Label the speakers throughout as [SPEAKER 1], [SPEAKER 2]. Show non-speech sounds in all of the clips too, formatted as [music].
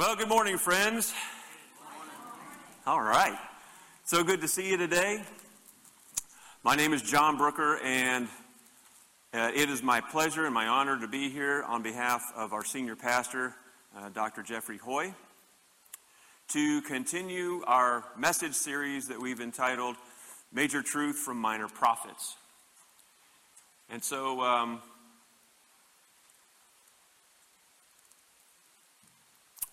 [SPEAKER 1] Well, good morning, friends. All right. So good to see you today. My name is John Brooker, and uh, it is my pleasure and my honor to be here on behalf of our senior pastor, uh, Dr. Jeffrey Hoy, to continue our message series that we've entitled Major Truth from Minor Prophets. And so, um,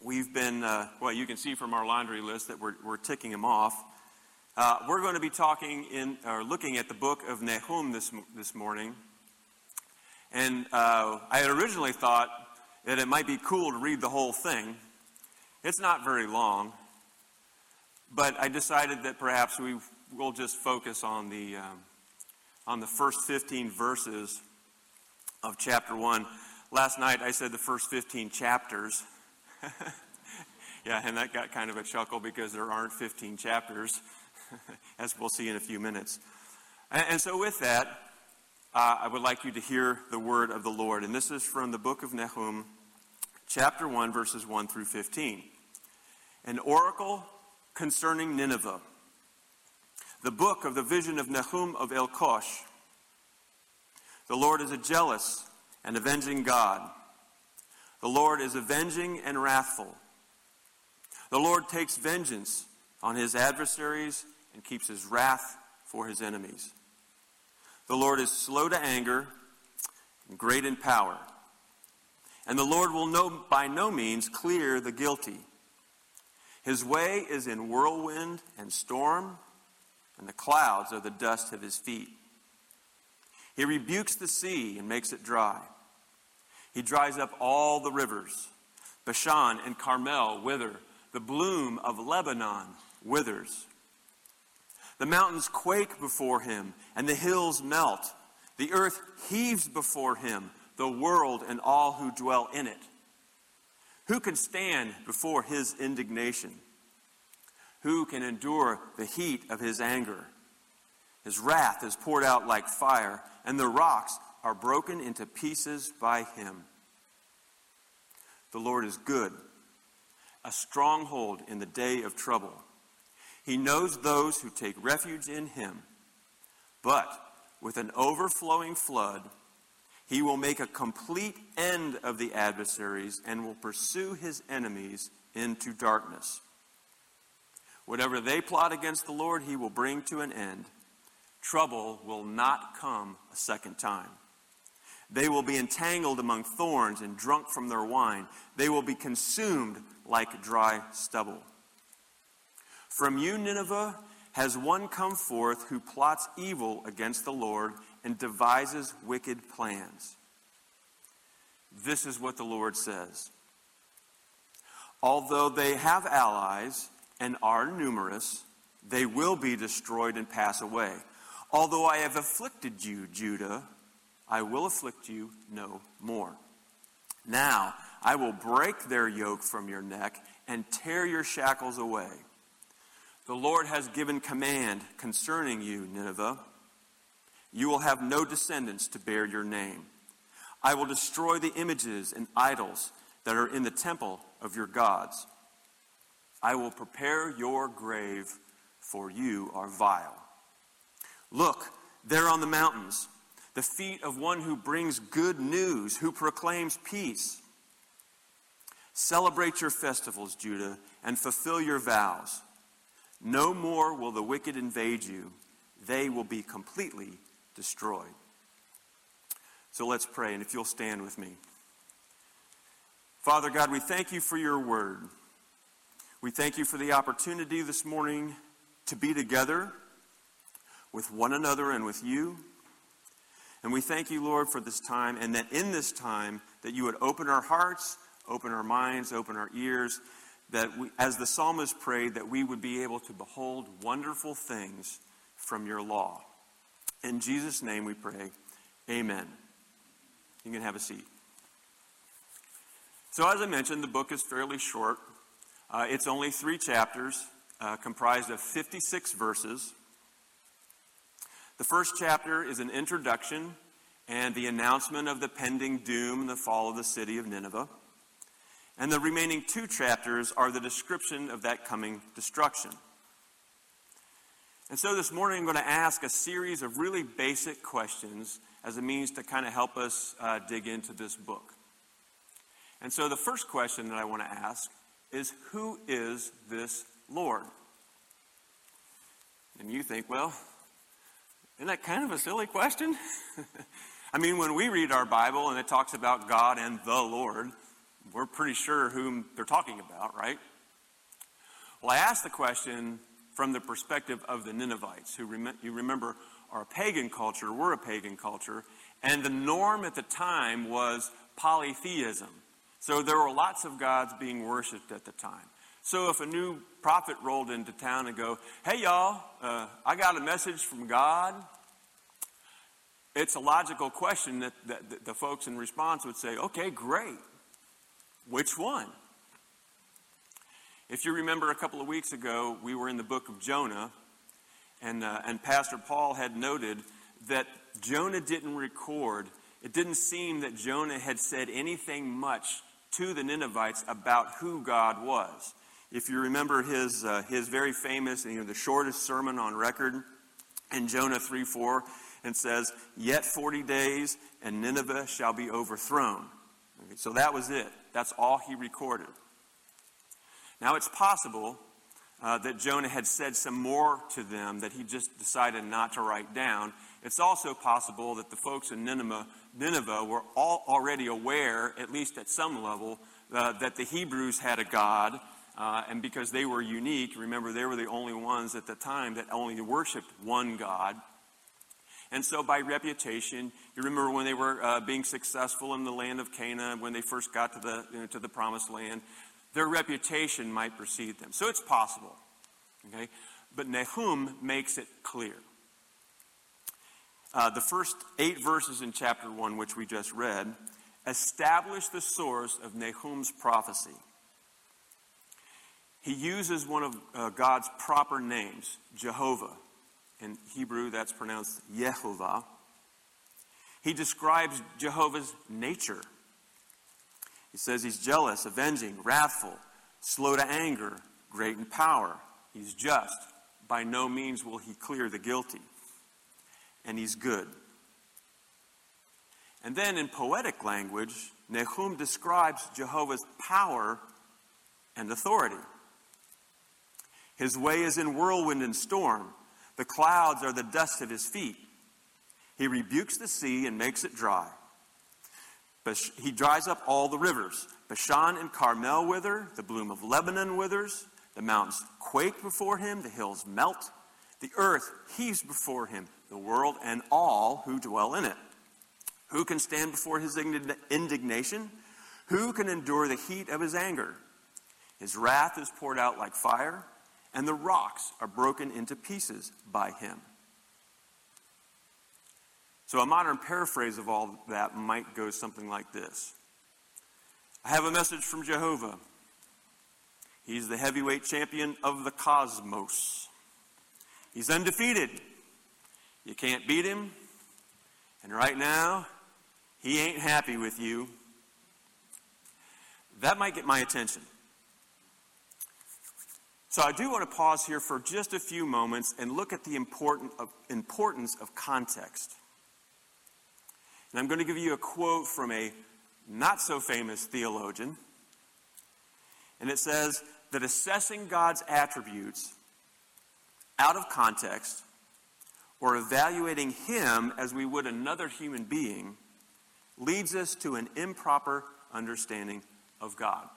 [SPEAKER 1] We've been, uh, well, you can see from our laundry list that we're, we're ticking them off. Uh, we're going to be talking in, or looking at the book of Nahum this, this morning. And uh, I had originally thought that it might be cool to read the whole thing. It's not very long, but I decided that perhaps we will just focus on the, um, on the first 15 verses of chapter 1. Last night I said the first 15 chapters. [laughs] yeah, and that got kind of a chuckle because there aren't 15 chapters, [laughs] as we'll see in a few minutes. And, and so, with that, uh, I would like you to hear the word of the Lord. And this is from the book of Nahum, chapter 1, verses 1 through 15. An oracle concerning Nineveh. The book of the vision of Nahum of Elkosh. The Lord is a jealous and avenging God. The Lord is avenging and wrathful. The Lord takes vengeance on his adversaries and keeps his wrath for his enemies. The Lord is slow to anger and great in power. And the Lord will no, by no means clear the guilty. His way is in whirlwind and storm, and the clouds are the dust of his feet. He rebukes the sea and makes it dry. He dries up all the rivers. Bashan and Carmel wither. The bloom of Lebanon withers. The mountains quake before him, and the hills melt. The earth heaves before him, the world and all who dwell in it. Who can stand before his indignation? Who can endure the heat of his anger? His wrath is poured out like fire, and the rocks are broken into pieces by him. The Lord is good, a stronghold in the day of trouble. He knows those who take refuge in him. But with an overflowing flood, he will make a complete end of the adversaries and will pursue his enemies into darkness. Whatever they plot against the Lord, he will bring to an end. Trouble will not come a second time. They will be entangled among thorns and drunk from their wine. They will be consumed like dry stubble. From you, Nineveh, has one come forth who plots evil against the Lord and devises wicked plans. This is what the Lord says. Although they have allies and are numerous, they will be destroyed and pass away. Although I have afflicted you, Judah, I will afflict you no more. Now I will break their yoke from your neck and tear your shackles away. The Lord has given command concerning you, Nineveh. You will have no descendants to bear your name. I will destroy the images and idols that are in the temple of your gods. I will prepare your grave, for you are vile. Look, there on the mountains the feet of one who brings good news, who proclaims peace. Celebrate your festivals, Judah, and fulfill your vows. No more will the wicked invade you, they will be completely destroyed. So let's pray, and if you'll stand with me. Father God, we thank you for your word. We thank you for the opportunity this morning to be together with one another and with you. And we thank you, Lord, for this time, and that in this time, that you would open our hearts, open our minds, open our ears, that we, as the psalmist prayed, that we would be able to behold wonderful things from your law. In Jesus' name we pray. Amen. You can have a seat. So, as I mentioned, the book is fairly short. Uh, it's only three chapters, uh, comprised of 56 verses. The first chapter is an introduction and the announcement of the pending doom and the fall of the city of Nineveh. And the remaining two chapters are the description of that coming destruction. And so this morning I'm going to ask a series of really basic questions as a means to kind of help us uh, dig into this book. And so the first question that I want to ask is Who is this Lord? And you think, well, isn't that kind of a silly question? [laughs] I mean, when we read our Bible and it talks about God and the Lord, we're pretty sure whom they're talking about, right? Well, I asked the question from the perspective of the Ninevites, who rem- you remember are a pagan culture, were a pagan culture, and the norm at the time was polytheism. So there were lots of gods being worshipped at the time. So if a new prophet rolled into town and go, "Hey y'all, uh, I got a message from God," it's a logical question that, that, that the folks in response would say, "Okay, great. Which one?" If you remember a couple of weeks ago, we were in the book of Jonah, and, uh, and Pastor Paul had noted that Jonah didn't record, it didn't seem that Jonah had said anything much to the Ninevites about who God was. If you remember his, uh, his very famous, you know, the shortest sermon on record in Jonah 3 4, and says, Yet 40 days, and Nineveh shall be overthrown. Okay, so that was it. That's all he recorded. Now, it's possible uh, that Jonah had said some more to them that he just decided not to write down. It's also possible that the folks in Nineveh, Nineveh were all already aware, at least at some level, uh, that the Hebrews had a God. Uh, and because they were unique, remember, they were the only ones at the time that only worshiped one God. And so, by reputation, you remember when they were uh, being successful in the land of Canaan, when they first got to the, you know, to the promised land, their reputation might precede them. So it's possible. Okay? But Nahum makes it clear. Uh, the first eight verses in chapter 1, which we just read, establish the source of Nahum's prophecy. He uses one of uh, God's proper names, Jehovah. In Hebrew, that's pronounced Yehovah. He describes Jehovah's nature he says he's jealous, avenging, wrathful, slow to anger, great in power. He's just. By no means will he clear the guilty. And he's good. And then in poetic language, Nahum describes Jehovah's power and authority. His way is in whirlwind and storm. The clouds are the dust of his feet. He rebukes the sea and makes it dry. He dries up all the rivers. Bashan and Carmel wither, the bloom of Lebanon withers, the mountains quake before him, the hills melt, the earth heaves before him, the world and all who dwell in it. Who can stand before his indignation? Who can endure the heat of his anger? His wrath is poured out like fire, and the rocks are broken into pieces by him. So, a modern paraphrase of all that might go something like this I have a message from Jehovah. He's the heavyweight champion of the cosmos. He's undefeated. You can't beat him. And right now, he ain't happy with you. That might get my attention. So I do want to pause here for just a few moments and look at the important of, importance of context. And I'm going to give you a quote from a not so famous theologian. And it says that assessing God's attributes out of context or evaluating Him as we would another human being leads us to an improper understanding of God.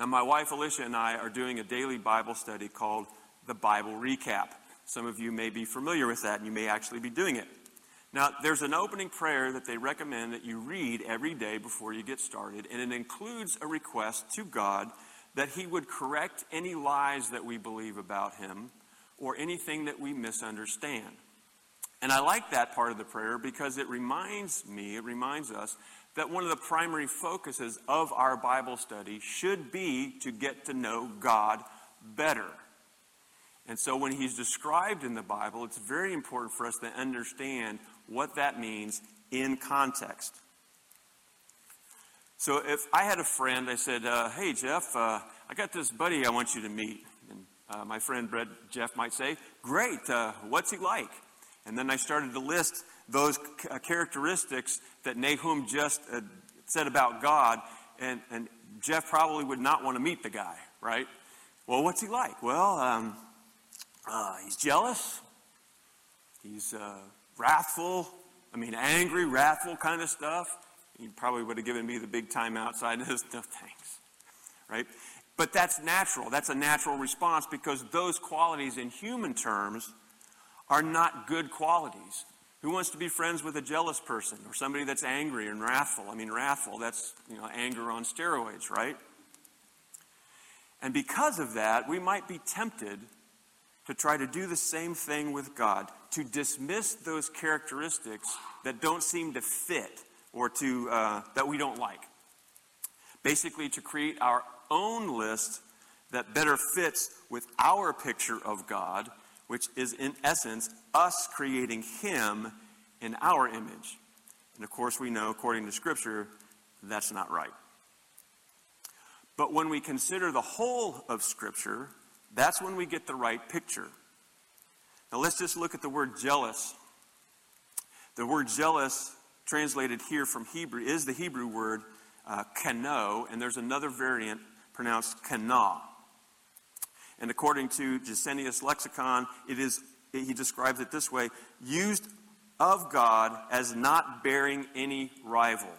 [SPEAKER 1] Now, my wife Alicia and I are doing a daily Bible study called the Bible Recap. Some of you may be familiar with that, and you may actually be doing it. Now, there's an opening prayer that they recommend that you read every day before you get started, and it includes a request to God that He would correct any lies that we believe about Him or anything that we misunderstand. And I like that part of the prayer because it reminds me, it reminds us, that one of the primary focuses of our Bible study should be to get to know God better. And so when he's described in the Bible, it's very important for us to understand what that means in context. So if I had a friend, I said, uh, Hey, Jeff, uh, I got this buddy I want you to meet. And uh, my friend Brett Jeff might say, Great, uh, what's he like? And then I started to list those uh, characteristics that Nahum just uh, said about God. And, and Jeff probably would not want to meet the guy, right? Well, what's he like? Well, um, he's jealous. He's wrathful. I mean, angry, wrathful kind of stuff. He probably would have given me the big time outside. [laughs] No thanks. Right? But that's natural. That's a natural response because those qualities in human terms are not good qualities. Who wants to be friends with a jealous person or somebody that's angry and wrathful? I mean, wrathful, that's, you know, anger on steroids, right? And because of that, we might be tempted to try to do the same thing with God, to dismiss those characteristics that don't seem to fit or to, uh, that we don't like. Basically, to create our own list that better fits with our picture of God, which is in essence us creating Him in our image. And of course, we know, according to Scripture, that's not right. But when we consider the whole of Scripture, that's when we get the right picture. Now, let's just look at the word jealous. The word jealous translated here from Hebrew is the Hebrew word uh, and there's another variant pronounced kana. And according to Gesenius Lexicon, it is, he describes it this way used of God as not bearing any rival.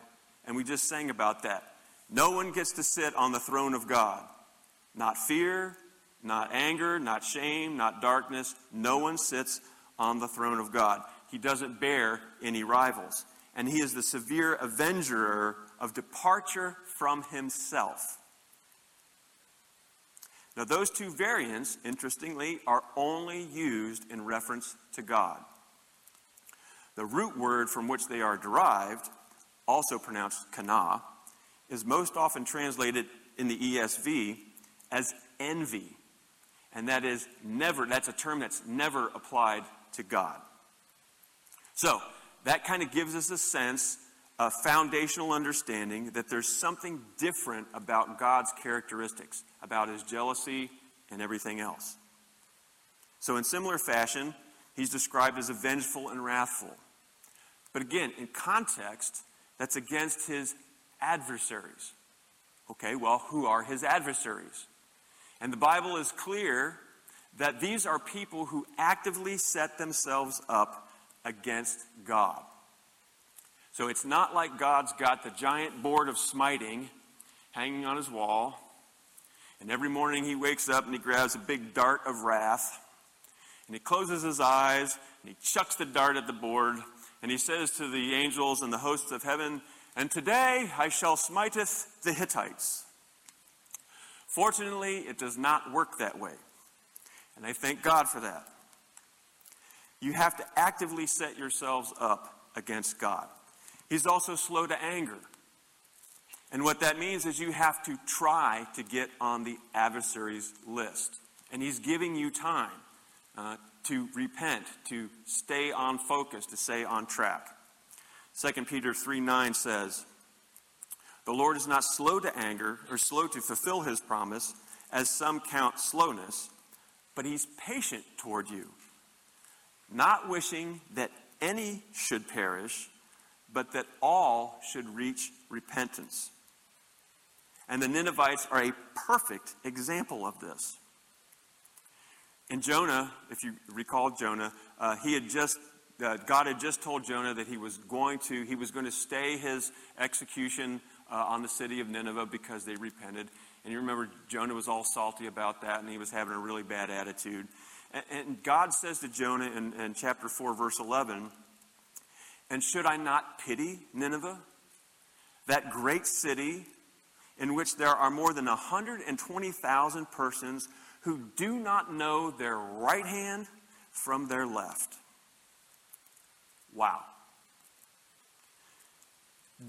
[SPEAKER 1] And we just sang about that. No one gets to sit on the throne of God. Not fear, not anger, not shame, not darkness. No one sits on the throne of God. He doesn't bear any rivals and he is the severe avenger of departure from himself. Now, those two variants, interestingly, are only used in reference to God. The root word from which they are derived, also pronounced kana, is most often translated in the ESV as envy. And that is never, that's a term that's never applied to God. So, that kind of gives us a sense, a foundational understanding that there's something different about God's characteristics, about his jealousy and everything else. So, in similar fashion, he's described as a vengeful and wrathful. But again, in context, that's against his adversaries. Okay, well, who are his adversaries? And the Bible is clear that these are people who actively set themselves up against God. So it's not like God's got the giant board of smiting hanging on his wall, and every morning he wakes up and he grabs a big dart of wrath, and he closes his eyes, and he chucks the dart at the board, and he says to the angels and the hosts of heaven, And today I shall smiteth the Hittites. Fortunately, it does not work that way. And I thank God for that. You have to actively set yourselves up against God. He's also slow to anger. And what that means is you have to try to get on the adversary's list. And he's giving you time uh, to repent, to stay on focus, to stay on track. 2 Peter 3 9 says, The Lord is not slow to anger or slow to fulfill his promise, as some count slowness, but he's patient toward you not wishing that any should perish, but that all should reach repentance. And the Ninevites are a perfect example of this. In Jonah, if you recall Jonah, uh, he had just uh, God had just told Jonah that he was going to he was going to stay his execution uh, on the city of Nineveh because they repented. And you remember Jonah was all salty about that, and he was having a really bad attitude. And God says to Jonah in, in chapter 4, verse 11, And should I not pity Nineveh, that great city in which there are more than 120,000 persons who do not know their right hand from their left? Wow.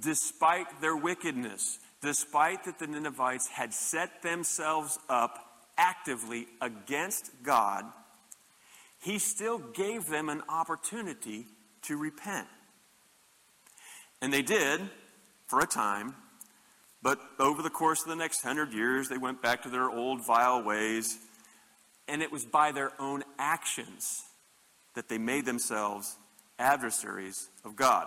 [SPEAKER 1] Despite their wickedness, despite that the Ninevites had set themselves up actively against God, he still gave them an opportunity to repent. And they did for a time, But over the course of the next hundred years, they went back to their old vile ways, and it was by their own actions that they made themselves adversaries of God.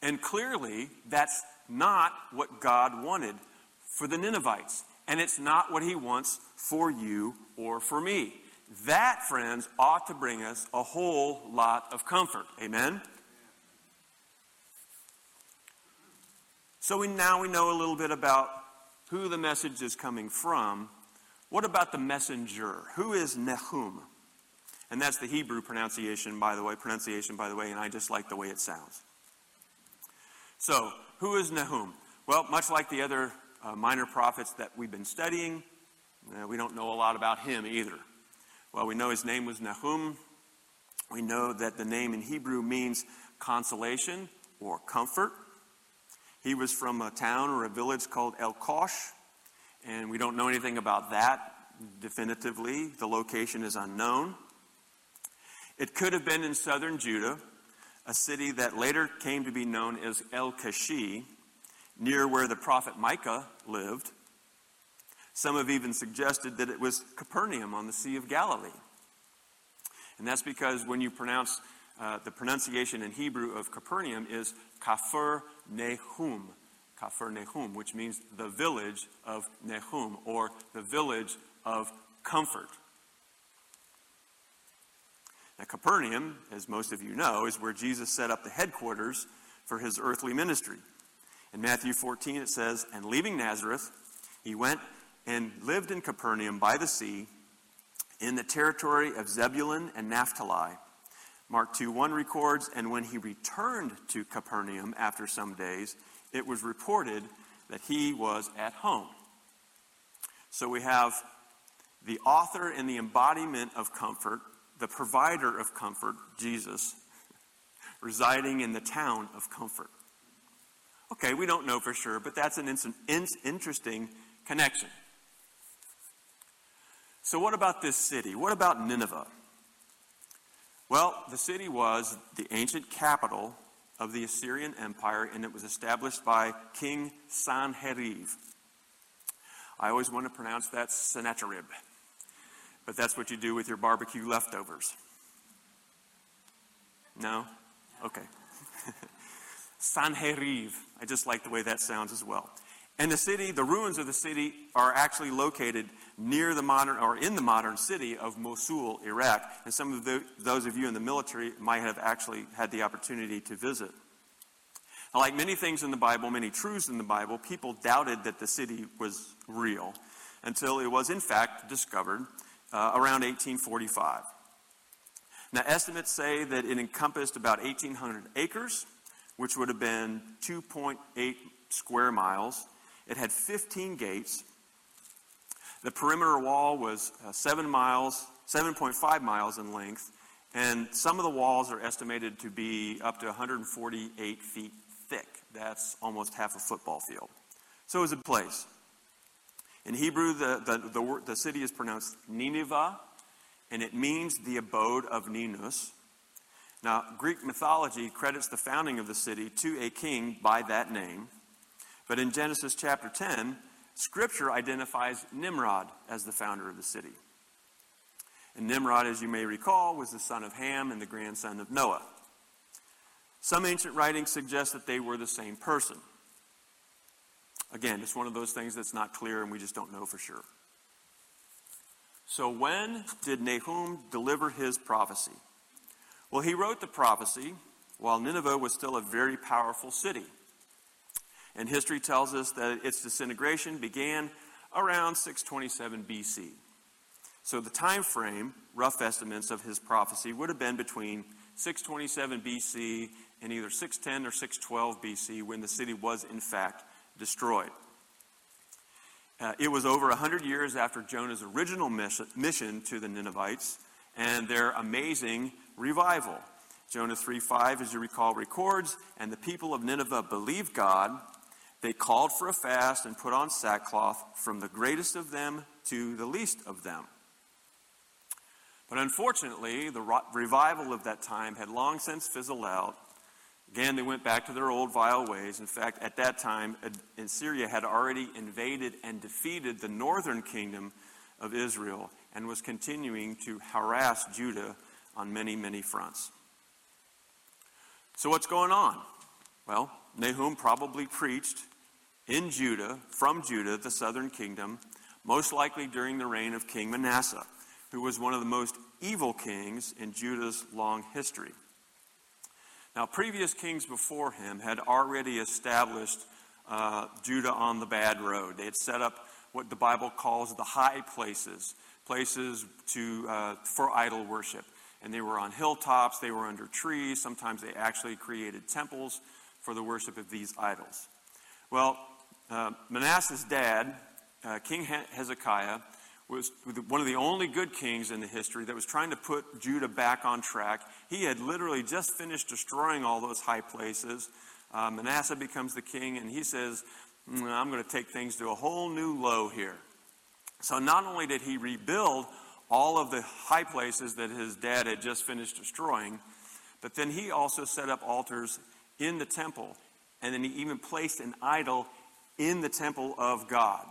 [SPEAKER 1] And clearly, that's not what God wanted for the Ninevites. And it's not what he wants for you or for me. That, friends, ought to bring us a whole lot of comfort. Amen? So we, now we know a little bit about who the message is coming from. What about the messenger? Who is Nahum? And that's the Hebrew pronunciation, by the way, pronunciation, by the way, and I just like the way it sounds. So, who is Nahum? Well, much like the other uh, minor prophets that we've been studying, uh, we don't know a lot about him either. Well, we know his name was Nahum. We know that the name in Hebrew means consolation or comfort. He was from a town or a village called El Kosh, and we don't know anything about that definitively. The location is unknown. It could have been in southern Judah, a city that later came to be known as El Kashi, near where the prophet Micah lived. Some have even suggested that it was Capernaum on the Sea of Galilee. And that's because when you pronounce uh, the pronunciation in Hebrew of Capernaum is Kafir Nehum. Kafir Nehum, which means the village of Nehum, or the village of comfort. Now, Capernaum, as most of you know, is where Jesus set up the headquarters for his earthly ministry. In Matthew 14, it says, And leaving Nazareth, he went and lived in Capernaum by the sea, in the territory of Zebulun and Naphtali Mark 2 1 records, and when he returned to Capernaum after some days, it was reported that he was at home. So we have the author and the embodiment of comfort, the provider of comfort, Jesus, residing in the town of comfort. Okay, we don't know for sure, but that's an interesting connection. So, what about this city? What about Nineveh? Well, the city was the ancient capital of the Assyrian Empire, and it was established by King Sanherib. I always want to pronounce that Sennacherib, but that's what you do with your barbecue leftovers. No? Okay. [laughs] Sanherib. I just like the way that sounds as well. And the city, the ruins of the city, are actually located near the modern, or in the modern city of Mosul, Iraq. And some of the, those of you in the military might have actually had the opportunity to visit. Like many things in the Bible, many truths in the Bible, people doubted that the city was real until it was, in fact, discovered uh, around 1845. Now, estimates say that it encompassed about 1,800 acres, which would have been 2.8 square miles. It had 15 gates, the perimeter wall was uh, 7 miles, 7.5 miles in length, and some of the walls are estimated to be up to 148 feet thick. That's almost half a football field. So it was a place. In Hebrew, the, the, the, the city is pronounced Nineveh, and it means the abode of Ninus. Now, Greek mythology credits the founding of the city to a king by that name. But in Genesis chapter 10, Scripture identifies Nimrod as the founder of the city. And Nimrod, as you may recall, was the son of Ham and the grandson of Noah. Some ancient writings suggest that they were the same person. Again, it's one of those things that's not clear and we just don't know for sure. So, when did Nahum deliver his prophecy? Well, he wrote the prophecy while Nineveh was still a very powerful city. And history tells us that its disintegration began around 627 BC. So the time frame, rough estimates of his prophecy, would have been between 627 BC and either 610 or 612 BC when the city was in fact destroyed. Uh, it was over 100 years after Jonah's original mission to the Ninevites and their amazing revival. Jonah 3:5, as you recall, records, and the people of Nineveh believed God they called for a fast and put on sackcloth from the greatest of them to the least of them. But unfortunately, the revival of that time had long since fizzled out. Again, they went back to their old vile ways. In fact, at that time, Assyria had already invaded and defeated the northern kingdom of Israel and was continuing to harass Judah on many, many fronts. So, what's going on? Well, Nahum probably preached in Judah, from Judah, the southern kingdom, most likely during the reign of King Manasseh, who was one of the most evil kings in Judah's long history. Now, previous kings before him had already established uh, Judah on the bad road. They had set up what the Bible calls the high places, places to, uh, for idol worship. And they were on hilltops, they were under trees. Sometimes they actually created temples for the worship of these idols. Well, uh, Manasseh's dad, uh, King Hezekiah, was one of the only good kings in the history that was trying to put Judah back on track. He had literally just finished destroying all those high places. Uh, Manasseh becomes the king, and he says, mm, I'm going to take things to a whole new low here. So not only did he rebuild all of the high places that his dad had just finished destroying, but then he also set up altars in the temple. And then he even placed an idol in the temple of God.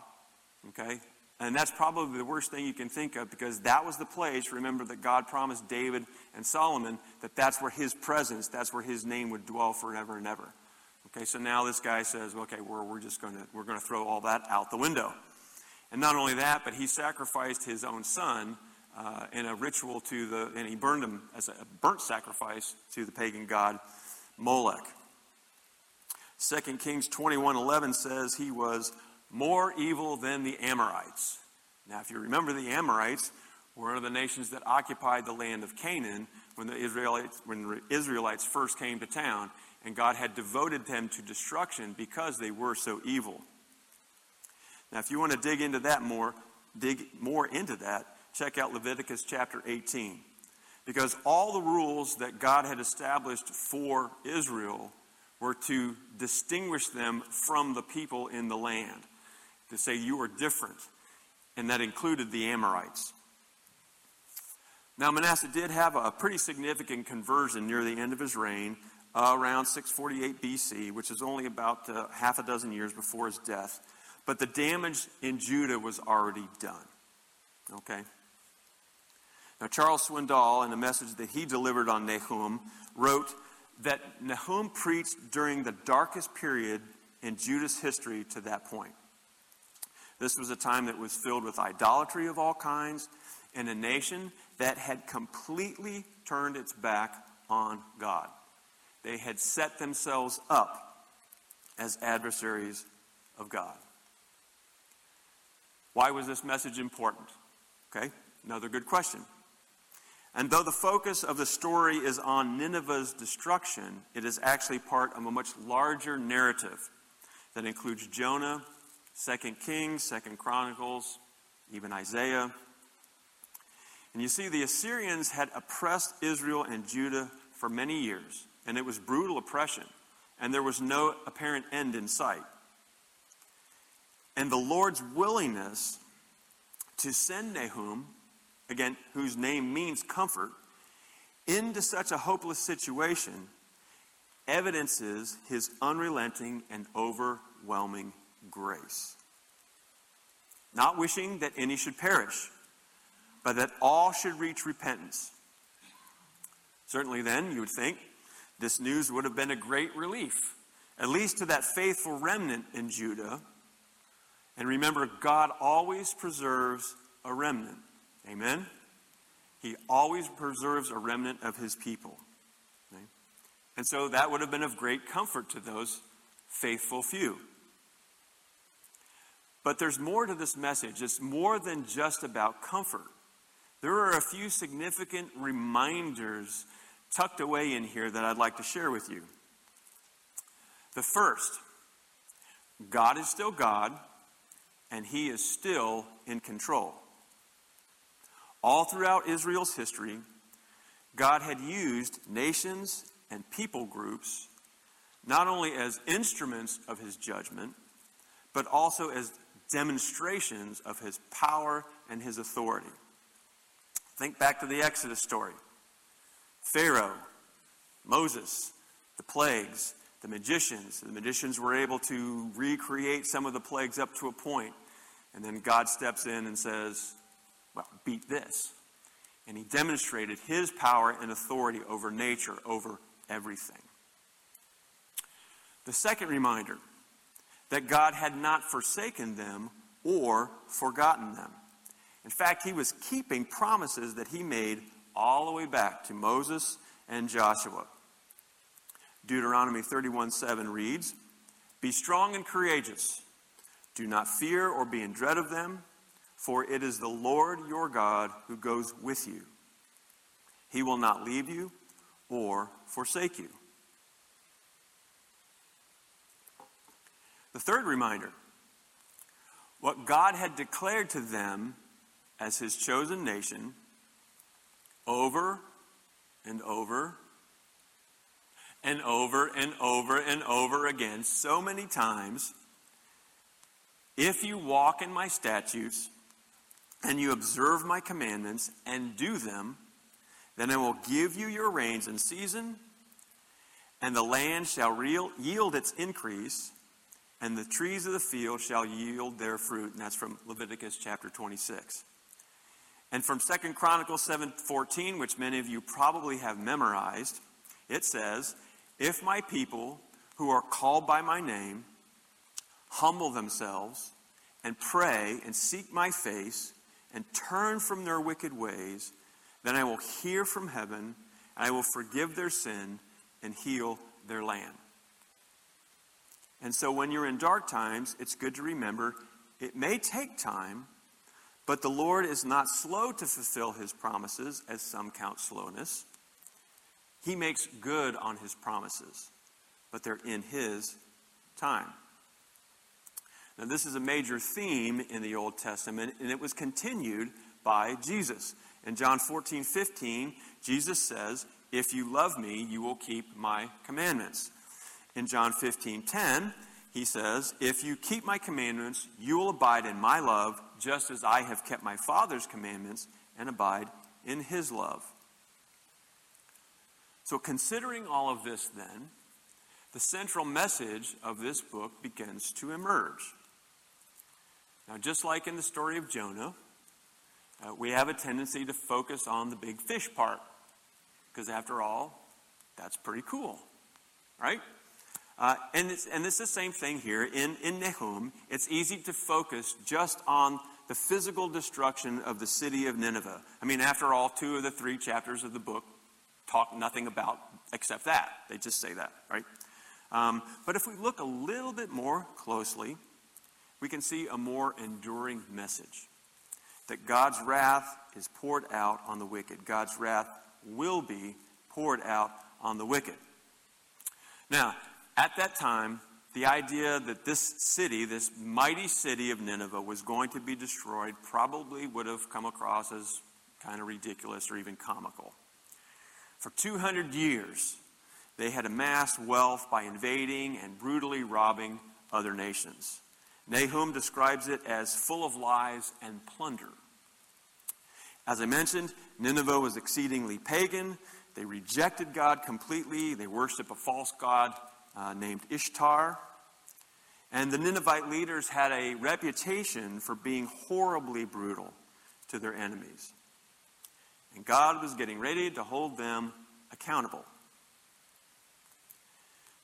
[SPEAKER 1] Okay? And that's probably the worst thing you can think of because that was the place, remember, that God promised David and Solomon that that's where his presence, that's where his name would dwell forever and ever. Okay, so now this guy says, okay, we're, we're just going to, we're going to throw all that out the window. And not only that, but he sacrificed his own son uh, in a ritual to the, and he burned him as a burnt sacrifice to the pagan god Molech. 2 Kings 21:11 says he was more evil than the Amorites. Now, if you remember, the Amorites were one of the nations that occupied the land of Canaan when the Israelites, when the Israelites first came to town, and God had devoted them to destruction because they were so evil. Now, if you want to dig into that more, dig more into that, check out Leviticus chapter 18. Because all the rules that God had established for Israel were to distinguish them from the people in the land, to say you are different. And that included the Amorites. Now, Manasseh did have a pretty significant conversion near the end of his reign, uh, around 648 BC, which is only about uh, half a dozen years before his death. But the damage in Judah was already done. Okay? Now, Charles Swindoll, in a message that he delivered on Nahum, wrote that Nahum preached during the darkest period in Judah's history to that point. This was a time that was filled with idolatry of all kinds and a nation that had completely turned its back on God. They had set themselves up as adversaries of God. Why was this message important? Okay, another good question. And though the focus of the story is on Nineveh's destruction, it is actually part of a much larger narrative that includes Jonah, 2 Kings, 2 Chronicles, even Isaiah. And you see, the Assyrians had oppressed Israel and Judah for many years, and it was brutal oppression, and there was no apparent end in sight. And the Lord's willingness to send Nahum again, whose name means comfort, into such a hopeless situation evidences his unrelenting and overwhelming grace. Not wishing that any should perish, but that all should reach repentance. Certainly, then, you would think this news would have been a great relief, at least to that faithful remnant in Judah. And remember, God always preserves a remnant. Amen? He always preserves a remnant of his people. Okay? And so that would have been of great comfort to those faithful few. But there's more to this message. It's more than just about comfort. There are a few significant reminders tucked away in here that I'd like to share with you. The first God is still God, and He is still in control. All throughout Israel's history, God had used nations and people groups not only as instruments of his judgment, but also as demonstrations of his power and his authority. Think back to the Exodus story Pharaoh, Moses, the plagues, the magicians. The magicians were able to recreate some of the plagues up to a point, and then God steps in and says, Well, beat this. And he demonstrated his power and authority over nature, over everything. The second reminder that God had not forsaken them or forgotten them. In fact, he was keeping promises that he made all the way back to Moses and Joshua. Deuteronomy 31 7 reads, Be strong and courageous. Do not fear or be in dread of them, for it is the Lord your God who goes with you. He will not leave you or forsake you. The third reminder what God had declared to them as his chosen nation over and over and over and over and over again, so many times. If you walk in my statutes and you observe my commandments and do them, then I will give you your rains in season, and the land shall yield its increase, and the trees of the field shall yield their fruit. And that's from Leviticus chapter 26. And from Second Chronicles 7:14, which many of you probably have memorized, it says, "If my people who are called by my name humble themselves and pray and seek my face and turn from their wicked ways, then I will hear from heaven, and I will forgive their sin and heal their land." And so when you're in dark times, it's good to remember it may take time, but the Lord is not slow to fulfill his promises, as some count slowness. He makes good on his promises, but they're in his time. Now, this is a major theme in the Old Testament, and it was continued by Jesus. In John 14, 15, Jesus says, If you love me, you will keep my commandments. In John 15 10, he says, If you keep my commandments, you will abide in my love, just as I have kept my Father's commandments and abide in his love. So, considering all of this, then, the central message of this book begins to emerge. Now, just like in the story of Jonah, uh, we have a tendency to focus on the big fish part, because after all, that's pretty cool, right? Uh, and, it's, and it's the same thing here in, in Nahum. It's easy to focus just on the physical destruction of the city of Nineveh. I mean, after all, two of the three chapters of the book talk nothing about except that. They just say that, right? Um, but if we look a little bit more closely, we can see a more enduring message that God's wrath is poured out on the wicked. God's wrath will be poured out on the wicked. Now, at that time, the idea that this city, this mighty city of Nineveh, was going to be destroyed probably would have come across as kind of ridiculous or even comical. For 200 years, they had amassed wealth by invading and brutally robbing other nations. Nahum describes it as full of lies and plunder. As I mentioned, Nineveh was exceedingly pagan. They rejected God completely. They worshiped a false god uh, named Ishtar. And the Ninevite leaders had a reputation for being horribly brutal to their enemies. And God was getting ready to hold them accountable.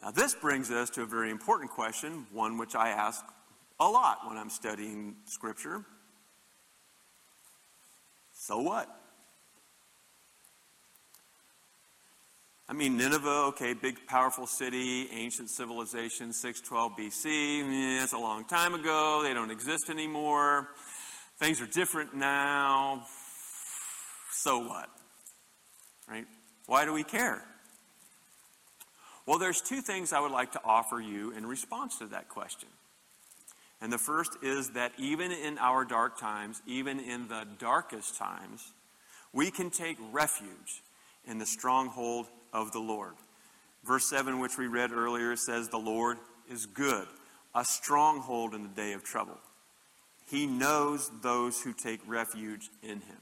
[SPEAKER 1] Now, this brings us to a very important question, one which I ask a lot when I'm studying Scripture. So what? I mean, Nineveh, okay, big, powerful city, ancient civilization, 612 BC. It's a long time ago. They don't exist anymore. Things are different now. So what? Right? Why do we care? Well, there's two things I would like to offer you in response to that question. And the first is that even in our dark times, even in the darkest times, we can take refuge in the stronghold of the Lord. Verse 7, which we read earlier, says, The Lord is good, a stronghold in the day of trouble. He knows those who take refuge in him.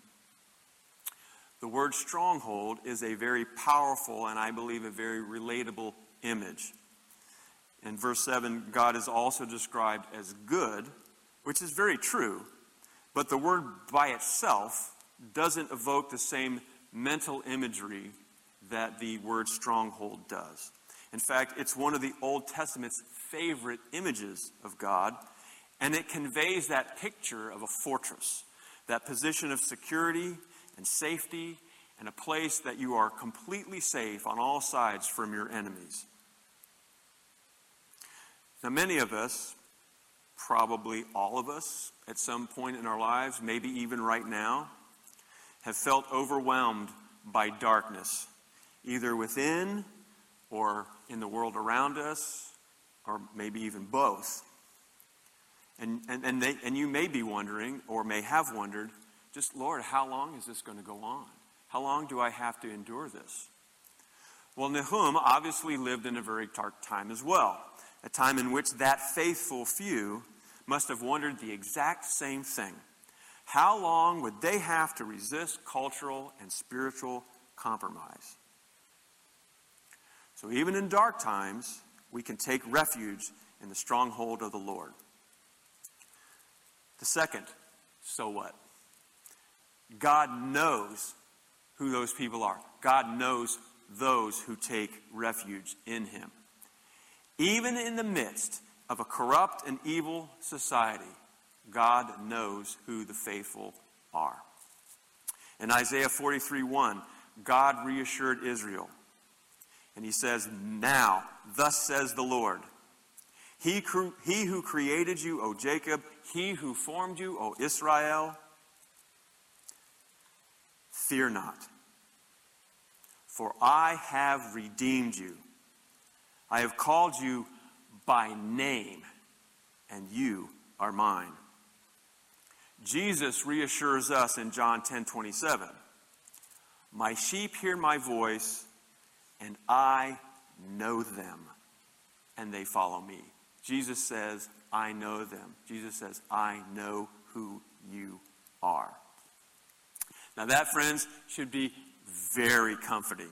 [SPEAKER 1] The word stronghold is a very powerful and I believe a very relatable image. In verse 7, God is also described as good, which is very true, but the word by itself doesn't evoke the same mental imagery that the word stronghold does. In fact, it's one of the Old Testament's favorite images of God, and it conveys that picture of a fortress, that position of security and safety, and a place that you are completely safe on all sides from your enemies. Now, many of us, probably all of us, at some point in our lives, maybe even right now, have felt overwhelmed by darkness, either within or in the world around us, or maybe even both. And, and, and, they, and you may be wondering, or may have wondered, just, Lord, how long is this going to go on? How long do I have to endure this? Well, Nahum obviously lived in a very dark time as well a time in which that faithful few must have wondered the exact same thing. How long would they have to resist cultural and spiritual compromise? So, even in dark times, we can take refuge in the stronghold of the Lord. The second, so what? God knows who those people are. God knows those who take refuge in Him. Even in the midst of a corrupt and evil society, God knows who the faithful are. In Isaiah 43 1, God reassured Israel. And he says, Now, thus says the Lord, he, he who created you, O Jacob, he who formed you, O Israel, fear not, for I have redeemed you. I have called you by name, and you are mine. Jesus reassures us in John 10 27. My sheep hear my voice, and I know them, and they follow me. Jesus says, I know them. Jesus says, I know who you are. Now, that, friends, should be very comforting.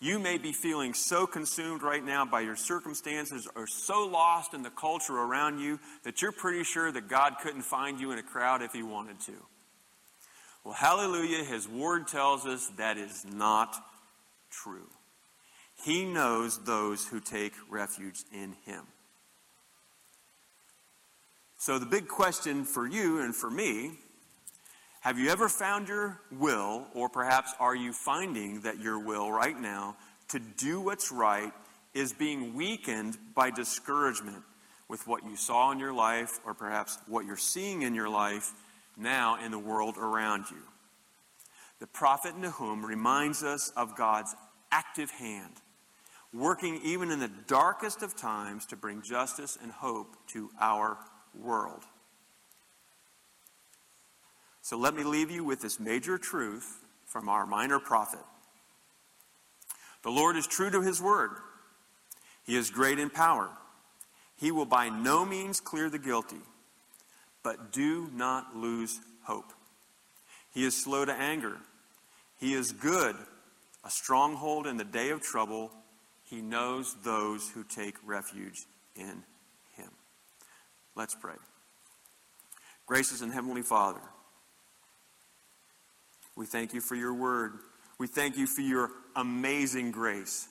[SPEAKER 1] You may be feeling so consumed right now by your circumstances or so lost in the culture around you that you're pretty sure that God couldn't find you in a crowd if He wanted to. Well, hallelujah, His Word tells us that is not true. He knows those who take refuge in Him. So, the big question for you and for me have you ever found your will, or perhaps are you finding that your will right now to do what's right is being weakened by discouragement with what you saw in your life, or perhaps what you're seeing in your life now in the world around you? The prophet Nahum reminds us of God's active hand, working even in the darkest of times to bring justice and hope to our world. So let me leave you with this major truth from our minor prophet. The Lord is true to his word. He is great in power. He will by no means clear the guilty, but do not lose hope. He is slow to anger. He is good, a stronghold in the day of trouble. He knows those who take refuge in him. Let's pray. Gracious and Heavenly Father, we thank you for your word. We thank you for your amazing grace.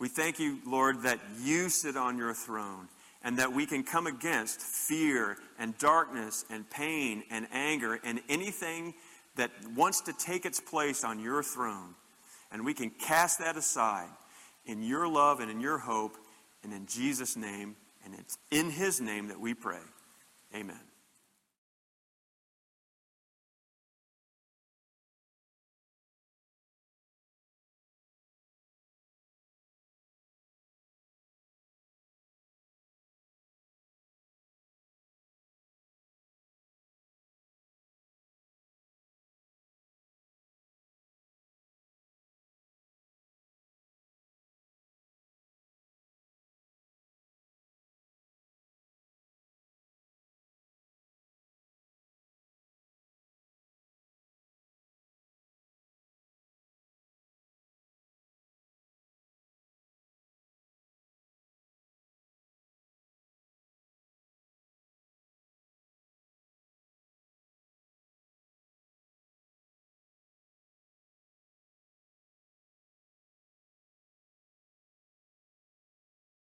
[SPEAKER 1] We thank you, Lord, that you sit on your throne and that we can come against fear and darkness and pain and anger and anything that wants to take its place on your throne. And we can cast that aside in your love and in your hope and in Jesus' name. And it's in his name that we pray. Amen.